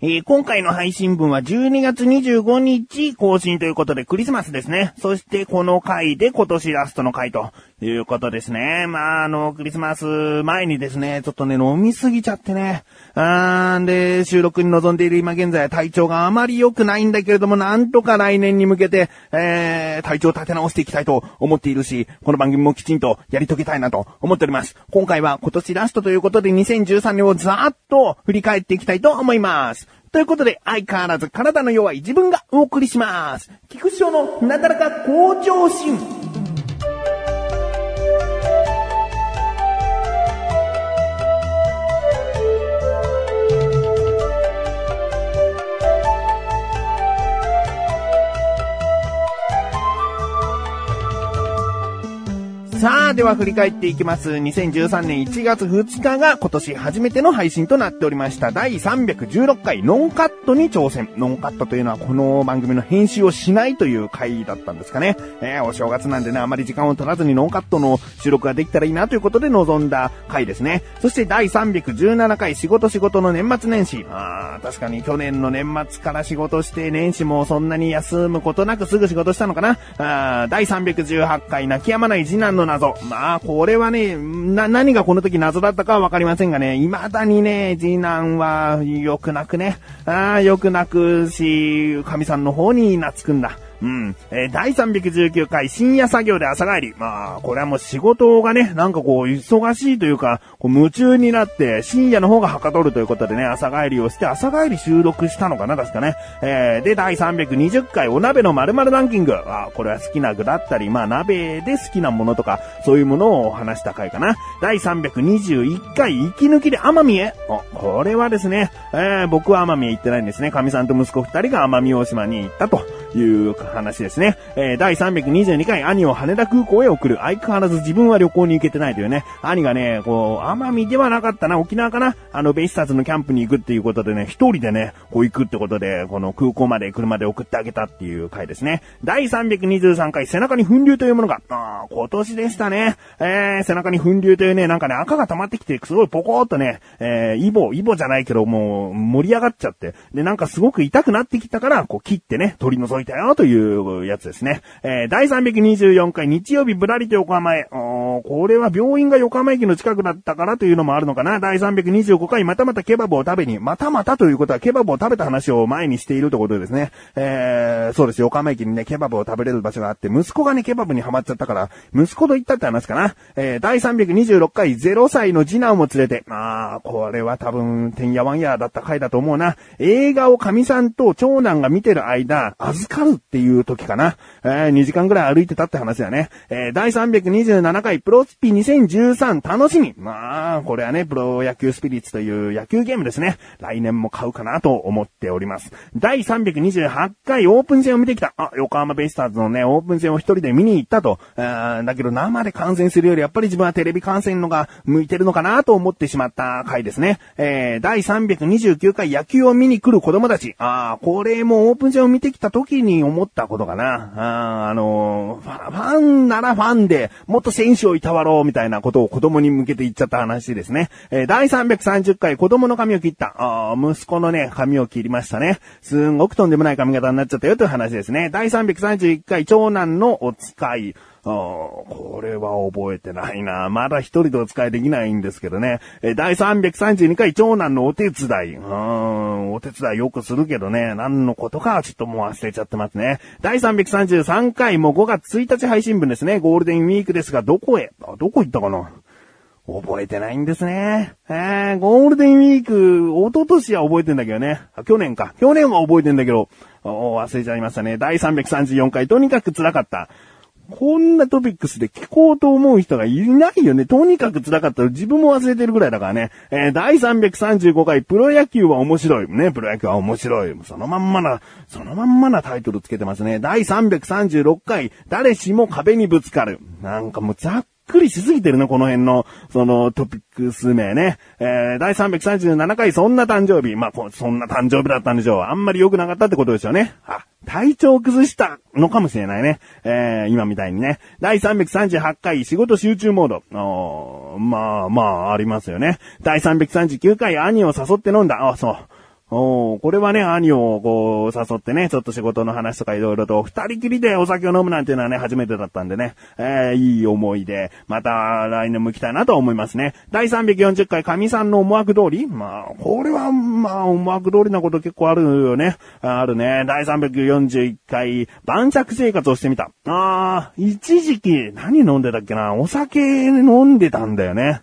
えー今回の配信分は12月25日更新ということでクリスマスですね。そしてこの回で今年ラストの回ということですね。まあ、あの、クリスマス前にですね、ちょっとね、飲みすぎちゃってね。あーんで、収録に臨んでいる今現在体調があまり良くないんだけれども、なんとか来年に向けて、えー、体調を立て直していきたいと思っているし、この番組もきちんとやり遂げたいなと思っております。今回は今年ラストということで2013年をざーっと振り返っていきたいと思います。ということで、相変わらず体の弱い自分がお送りします。菊師匠のなだらか向上心。では振り返っていきます。2013年1月2日が今年初めての配信となっておりました。第316回ノンカットに挑戦。ノンカットというのはこの番組の編集をしないという回だったんですかね。えー、お正月なんでね、あまり時間を取らずにノンカットの収録ができたらいいなということで臨んだ回ですね。そして第317回仕事仕事の年末年始。あー確かに去年の年末から仕事して年始もそんなに休むことなくすぐ仕事したのかな。あー第318回泣き止まない次男の謎。まあ、これはね、な、何がこの時謎だったかはわかりませんがね、未だにね、次男は良くなくね、ああ、良くなくし、神さんの方に懐くんだ。うん。えー第319回深夜作業で朝帰り。まあ、これはもう仕事がね、なんかこう、忙しいというか、こう夢中になって、深夜の方がはかどるということでね、朝帰りをして、朝帰り収録したのかな、確かね。えーで、第320回お鍋の〇〇ランキング。あーこれは好きな具だったり、まあ、鍋で好きなものとか、そういうものをお話した回かな。第321回息抜きで奄美へ。お、これはですね、えー僕は奄美へ行ってないんですね。神さんと息子二人が奄美大島に行ったという話ですね。えー第322回兄を羽田空港へ送る。相変わらず自分は旅行に行けてないというね。兄がね、こう、奄美ではなかったな、沖縄かな。あの、ベイスターズのキャンプに行くっていうことでね、一人でね、こう行くってことで、この空港まで車で送ってあげたっていう回ですね。第323回背中に粉流というものが、あー今年でしたね。えー、背中に粉流というね、なんかね、赤が溜まってきて、すごいポコーっとね、えー、イボ、イボじゃないけど、もう、盛り上がっちゃって。で、なんかすごく痛くなってきたから、こう切ってね、取り除いたよというやつですね。えー、第324回日曜日ぶらりと横浜へ。これは病院が横浜駅の近くだったからというのもあるのかな。第325回またまたケバブを食べに、またまたということはケバブを食べた話を前にしているということですね。えー、そうです。横浜駅にね、ケバブを食べれる場所があって、息子がね、ケバブにハマっちゃったから、息子と行ったって話かな。えー、第326回0歳の次男を連れて、まあ、これは多分、てんやわんやだった回だと思うな。映画を神さんと長男が見てる間、預かるっていう時かな。えー、2時間ぐらい歩いてたって話だね。えー、第327回プロスピ2013楽しみ。まあ、これはね、プロ野球スピリッツという野球ゲームですね。来年も買うかなと思っております。第328回オープン戦を見てきた。あ、横浜ベイスターズのね、オープン戦を一人で見に行ったと。あーだけど生で観戦するよりやっぱり自分はテレビ観戦のが向いてるのかなと思ってしまった回ですね。えー、第329回野球を見に来る子供たち。あーこれもオープン戦を見てきた時に思ったことかな。ああのファン、ファンならファンで、もっと選手をいたわろうみたいなことを子供に向けて言っちゃった話ですね。えー、第330回子供の髪を切った。あ息子のね、髪を切りましたね。すんごくとんでもない髪型になっちゃったよという話ですね。第331回長男のお使い。あこれは覚えてないな。まだ一人でお使いできないんですけどね。えー第332回長男のお手伝い。お手伝いよくするけどね、何のことかちょっともう忘れちゃってますね。第333回も5月1日配信分ですね。ゴールデンウィークですが、どこへ？あ、どこ行ったかな？覚えてないんですね。えー、ゴールデンウィーク、一昨年は覚えてんだけどね。あ、去年か。去年は覚えてんだけど、お忘れちゃいましたね。第334回、とにかく辛かった。こんなトピックスで聞こうと思う人がいないよね。とにかく辛かったら自分も忘れてるぐらいだからね。えー、第335回、プロ野球は面白い。ね、プロ野球は面白い。そのまんまな、そのまんまなタイトルつけてますね。第336回、誰しも壁にぶつかる。なんかもうざっくりしすぎてるね、この辺の、そのトピックス名ね。えー、第337回、そんな誕生日。まあ、こそんな誕生日だったんでしょう。あんまり良くなかったってことですよね。あ、体調を崩したのかもしれないね。えー、今みたいにね。第338回、仕事集中モード。おーまあまあ、ありますよね。第339回、兄を誘って飲んだ。あ、そう。おこれはね、兄をこう、誘ってね、ちょっと仕事の話とかいろいろと、二人きりでお酒を飲むなんていうのはね、初めてだったんでね、えー、いい思い出、また来年も行きたいなと思いますね。第340回神さんの思惑通りまあ、これは、まあ、思惑通りなこと結構あるよね。あるね。第341回、晩酌生活をしてみた。あー、一時期、何飲んでたっけなお酒飲んでたんだよね。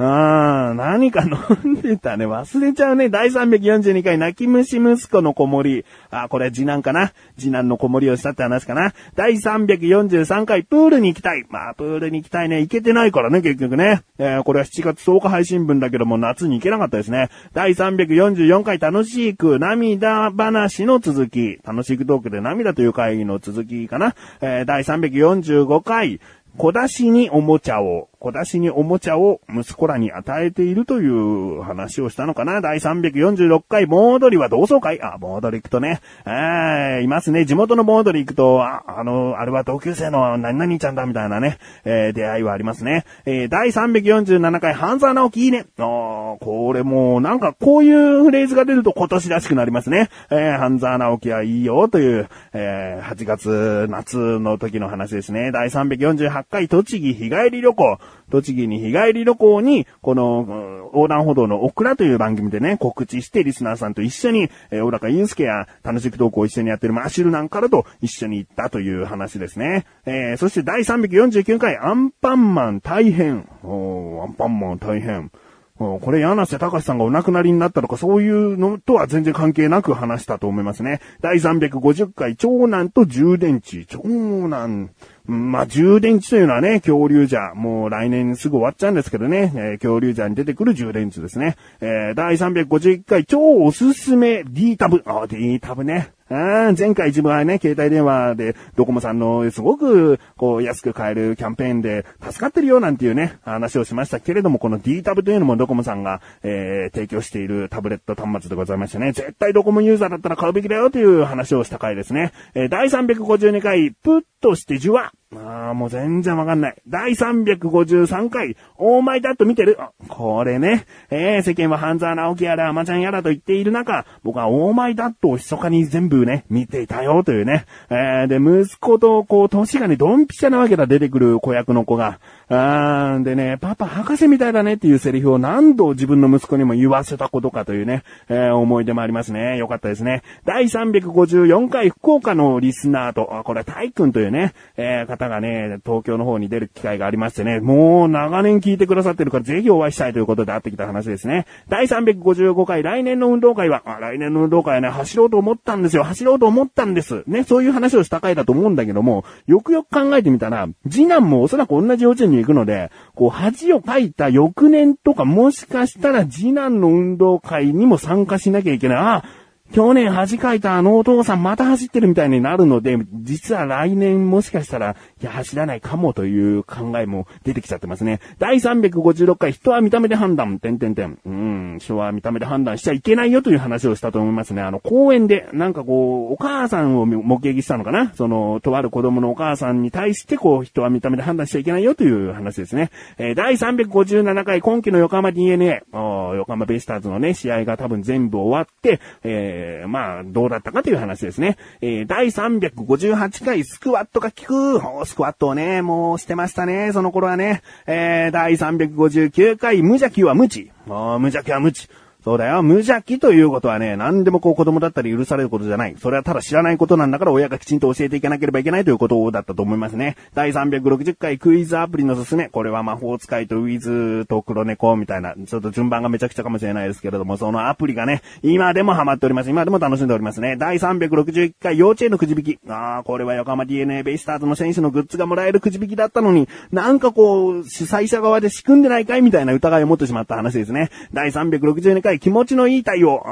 ああ、何か飲んでたね。忘れちゃうね。第342回泣き虫息子の子守。あ、これは次男かな。次男の子守をしたって話かな。第343回プールに行きたい。まあ、プールに行きたいね。行けてないからね、結局ね。えー、これは7月10日配信分だけども夏に行けなかったですね。第344回楽しく涙話の続き。楽しくトークで涙という回の続きかな。えー、第345回小出しにおもちゃを小出しにおもちゃを息子らに与えているという話をしたのかな第346回盆踊りは同窓会あ、盆踊り行くとね、えー、いますね。地元の盆踊り行くと、あ、あの、あれは同級生の何々ちゃんだみたいなね、えー、出会いはありますね。えー、第347回半沢直樹いいね。あこれもうなんかこういうフレーズが出ると今年らしくなりますね。えー、半沢直樹はいいよという、えー、8月夏の時の話ですね。第348回栃木日帰り旅行。栃木に日帰り旅行に、この、横断歩道のオクラという番組でね、告知してリスナーさんと一緒に、えー、小高祐介や楽しく投稿を一緒にやってるマッシュルなんからと一緒に行ったという話ですね。えー、そして第349回アンパンマン大変。おアンパンマン大変。これ、柳瀬隆さんがお亡くなりになったとか、そういうのとは全然関係なく話したと思いますね。第350回、長男と充電池。長男、まあ、充電池というのはね、恐竜じゃ、もう来年すぐ終わっちゃうんですけどね、えー、恐竜じゃに出てくる充電池ですね。えー、第351回、超おすすめ D タブ。あ、D タブね。あ前回自分はね、携帯電話でドコモさんのすごくこう安く買えるキャンペーンで助かってるよなんていうね、話をしましたけれども、この D タブというのもドコモさんが、えー、提供しているタブレット端末でございましてね、絶対ドコモユーザーだったら買うべきだよという話をした回ですね。えー、第352回、プッとしてじゅわ。まあ、もう全然わかんない。第353回、オーマイダット見てるこれね、えー、世間は半沢直樹やら、アマちゃんやらと言っている中、僕はオーマイダットを密かに全部ね、見ていたよというね。えー、で、息子とこう、歳がね、ドンピシャなわけだ、出てくる子役の子が。あーでね、パパ博士みたいだねっていうセリフを何度自分の息子にも言わせたことかというね、えー、思い出もありますね。よかったですね。第354回福岡のリスナーと、あ、これはタイ君というね、えー、方がね、東京の方に出る機会がありましてね、もう長年聞いてくださってるからぜひお会いしたいということで会ってきた話ですね。第355回来年の運動会は、あ来年の運動会はね、走ろうと思ったんですよ。走ろうと思ったんです。ね、そういう話をした回だと思うんだけども、よくよく考えてみたら、次男もおそらく同じ幼稚園に行くので、こう、恥をかいた翌年とかもしかしたら次男の運動会にも参加しなきゃいけない。ああ、去年恥かいたあのお父さんまた走ってるみたいになるので、実は来年もしかしたら、いや、走らないかもという考えも出てきちゃってますね。第356回、人は見た目で判断、てんてんてん。うん、人は見た目で判断しちゃいけないよという話をしたと思いますね。あの、公園で、なんかこう、お母さんを目撃したのかな？その、とある子供のお母さんに対して、こう、人は見た目で判断しちゃいけないよという話ですね。えー、第357回、今季の横浜 DNA、横浜ベイスターズのね、試合が多分全部終わって、えーえー、まあ、どうだったかという話ですね。えー、第358回スクワットが効く。スクワットをね、もうしてましたね、その頃はね。えー、第359回無邪気は無知。無邪気は無知。そうだよ。無邪気ということはね、何でもこう子供だったり許されることじゃない。それはただ知らないことなんだから親がきちんと教えていかなければいけないということだったと思いますね。第360回クイズアプリのすすめ。これは魔法使いとウィズと黒猫みたいな、ちょっと順番がめちゃくちゃかもしれないですけれども、そのアプリがね、今でもハマっております。今でも楽しんでおりますね。第361回幼稚園のくじ引き。ああ、これは横浜 DNA ベイスターズの選手のグッズがもらえるくじ引きだったのに、なんかこう、主催者側で仕組んでないかいみたいな疑いを持ってしまった話ですね。第362回気持ちのいい対応。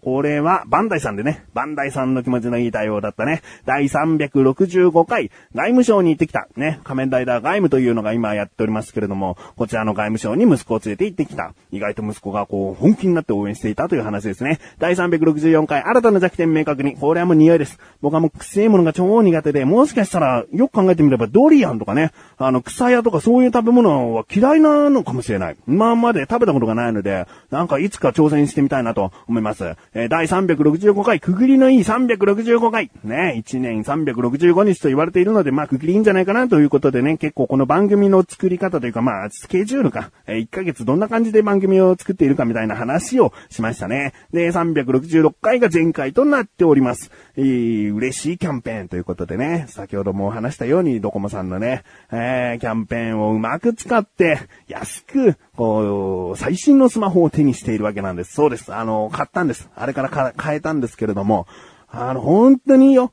これは、バンダイさんでね。バンダイさんの気持ちのいい対応だったね。第365回、外務省に行ってきた。ね。仮面ライダー外務というのが今やっておりますけれども、こちらの外務省に息子を連れて行ってきた。意外と息子がこう、本気になって応援していたという話ですね。第364回、新たな弱点明確に。これはもう匂いです。僕はもう臭いものが超苦手で、もしかしたら、よく考えてみればドリアンとかね、あの、草屋とかそういう食べ物は嫌いなのかもしれない。今まで食べたことがないので、なんかいつか挑戦してみたいなと思います。えー、第365回、くぐりのいい365回、ね、1年365日と言われているので、まあ、くぐりいいんじゃないかなということでね、結構この番組の作り方というか、まあ、スケジュールか、えー、1ヶ月どんな感じで番組を作っているかみたいな話をしましたね。で、366回が前回となっております。えー、嬉しいキャンペーンということでね、先ほども話したように、ドコモさんのね、えー、キャンペーンをうまく使って、安く、こう、最新のスマホを手にしているわけなんです。そうです。あの、買ったんです。あれから変えたんですけれども、あの、本当によ、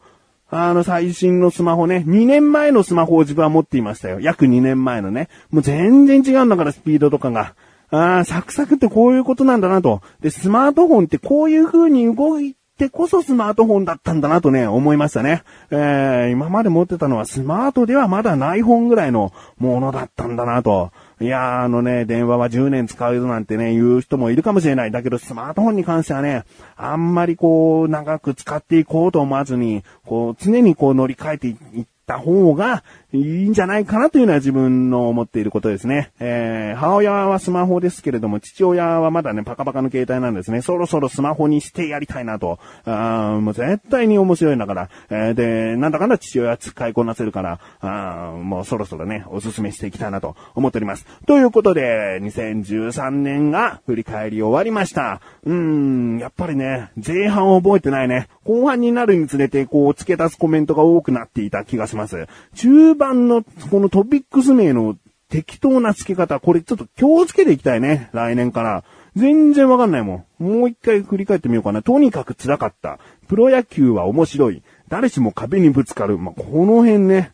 あの、最新のスマホね、2年前のスマホを自分は持っていましたよ。約2年前のね。もう全然違うんだから、スピードとかが。ああ、サクサクってこういうことなんだなと。で、スマートフォンってこういう風に動いてこそスマートフォンだったんだなとね、思いましたね。えー、今まで持ってたのはスマートではまだない本ぐらいのものだったんだなと。いやー、あのね、電話は10年使うなんてね、言う人もいるかもしれない。だけど、スマートフォンに関してはね、あんまりこう、長く使っていこうと思わずに、こう、常にこう乗り換えていった方が、いいんじゃないかなというのは自分の思っていることですね。えー、母親はスマホですけれども、父親はまだね、パカパカの携帯なんですね。そろそろスマホにしてやりたいなと。あもう絶対に面白いんだから。えー、で、なんだかんだ父親は使いこなせるから、あもうそろそろね、おすすめしていきたいなと思っております。ということで、2013年が振り返り終わりました。うーん、やっぱりね、前半覚えてないね。後半になるにつれて、こう、付け足すコメントが多くなっていた気がします。中番のこのトピックス名の適当な付け方、これちょっと気をつけていきたいね、来年から。全然わかんないもん。もう一回振り返ってみようかな。とにかく辛かった。プロ野球は面白い。誰しも壁にぶつかる。まあ、この辺ね、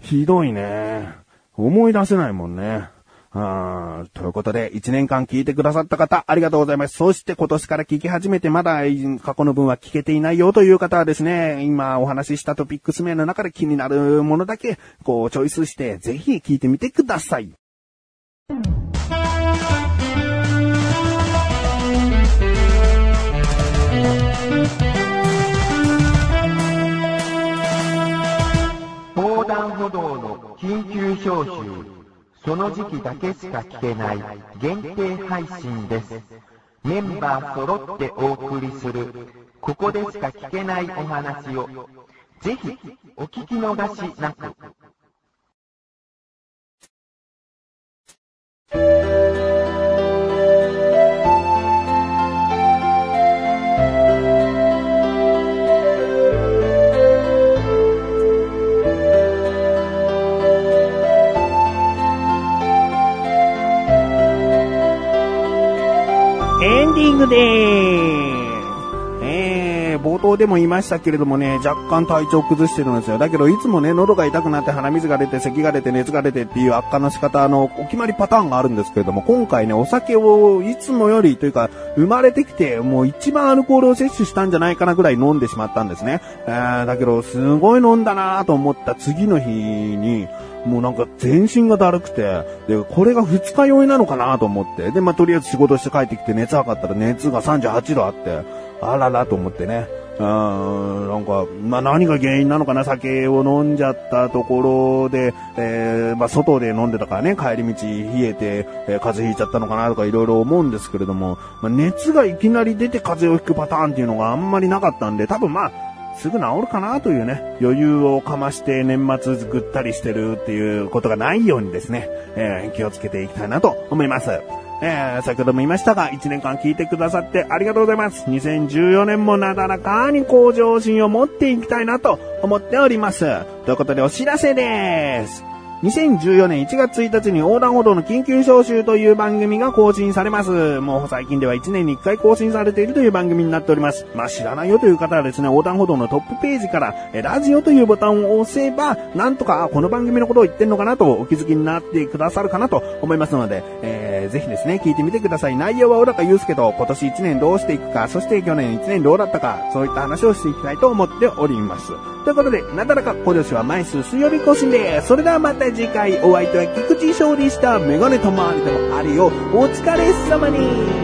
ひどいね。思い出せないもんね。あということで、1年間聞いてくださった方、ありがとうございます。そして今年から聞き始めて、まだ過去の分は聞けていないよという方はですね、今お話ししたトピックス名の中で気になるものだけ、こう、チョイスして、ぜひ聞いてみてください。横断歩道の緊急招集。その時期だけしか聞けない限定配信です。メンバー揃ってお送りする、ここでしか聞けないお話を、ぜひお聞き逃しなく。グでーす。えー、冒頭でも言いましたけれどもね、若干体調崩してるんですよ。だけど、いつもね、喉が痛くなって鼻水が出て、咳が出て、熱が出てっていう悪化の仕方のお決まりパターンがあるんですけれども、今回ね、お酒をいつもよりというか、生まれてきて、もう一番アルコールを摂取したんじゃないかなぐらい飲んでしまったんですね。えー、だけど、すごい飲んだなと思った次の日に、もうなんか全身がだるくて、で、これが二日酔いなのかなと思って、で、まあ、とりあえず仕事して帰ってきて熱測ったら熱が38度あって、あららと思ってね。うん、なんか、まあ、何が原因なのかな、酒を飲んじゃったところで、えー、まあ、外で飲んでたからね、帰り道冷えて、えー、風邪ひいちゃったのかなとかいろいろ思うんですけれども、まあ、熱がいきなり出て風邪をひくパターンっていうのがあんまりなかったんで、多分まあ、すぐ治るかなというね、余裕をかまして年末ぐったりしてるっていうことがないようにですね、えー、気をつけていきたいなと思います。えー、先ほども言いましたが、1年間聞いてくださってありがとうございます。2014年もなだらかに向上心を持っていきたいなと思っております。ということでお知らせです。2014年1月1日に横断歩道の緊急招集という番組が更新されます。もう最近では1年に1回更新されているという番組になっております。まあ知らないよという方はですね、横断歩道のトップページから、えラジオというボタンを押せば、なんとか、この番組のことを言ってんのかなとお気づきになってくださるかなと思いますので、えー、ぜひですね、聞いてみてください。内容は小高祐介と今年1年どうしていくか、そして去年1年どうだったか、そういった話をしていきたいと思っております。ということで、なだらか今年は毎週水曜日更新です。それではまた次回お相手は菊池勝利したメガネと周りでもありよ。お疲れ様に